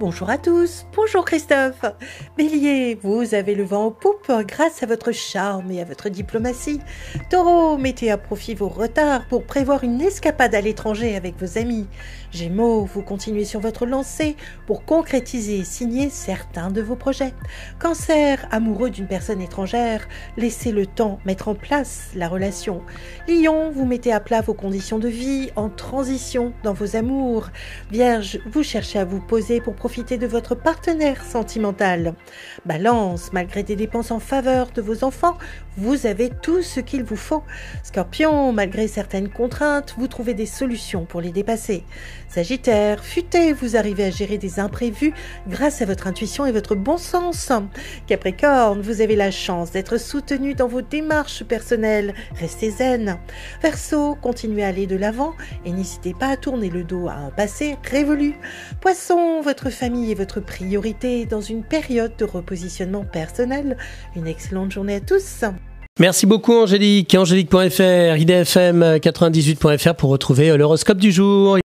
Bonjour à tous, bonjour Christophe. Bélier, vous avez le vent en poupe grâce à votre charme et à votre diplomatie. Taureau, mettez à profit vos retards pour prévoir une escapade à l'étranger avec vos amis. Gémeaux, vous continuez sur votre lancée pour concrétiser et signer certains de vos projets. Cancer, amoureux d'une personne étrangère, laissez le temps mettre en place la relation. Lion, vous mettez à plat vos conditions de vie en transition dans vos amours. Vierge, vous cherchez à vous poser pour profiter de votre partenaire sentimental. Balance, malgré des dépenses en faveur de vos enfants, vous avez tout ce qu'il vous faut. Scorpion, malgré certaines contraintes, vous trouvez des solutions pour les dépasser. Sagittaire, futé, vous arrivez à gérer des imprévus grâce à votre intuition et votre bon sens. Capricorne, vous avez la chance d'être soutenu dans vos démarches personnelles. Restez zen. Verseau, continuez à aller de l'avant et n'hésitez pas à tourner le dos à un passé révolu. Poisson, votre famille est votre priorité dans une période de repositionnement personnel. Une excellente journée à tous. Merci beaucoup Angélique. Angélique.fr, idfm98.fr pour retrouver l'horoscope du jour.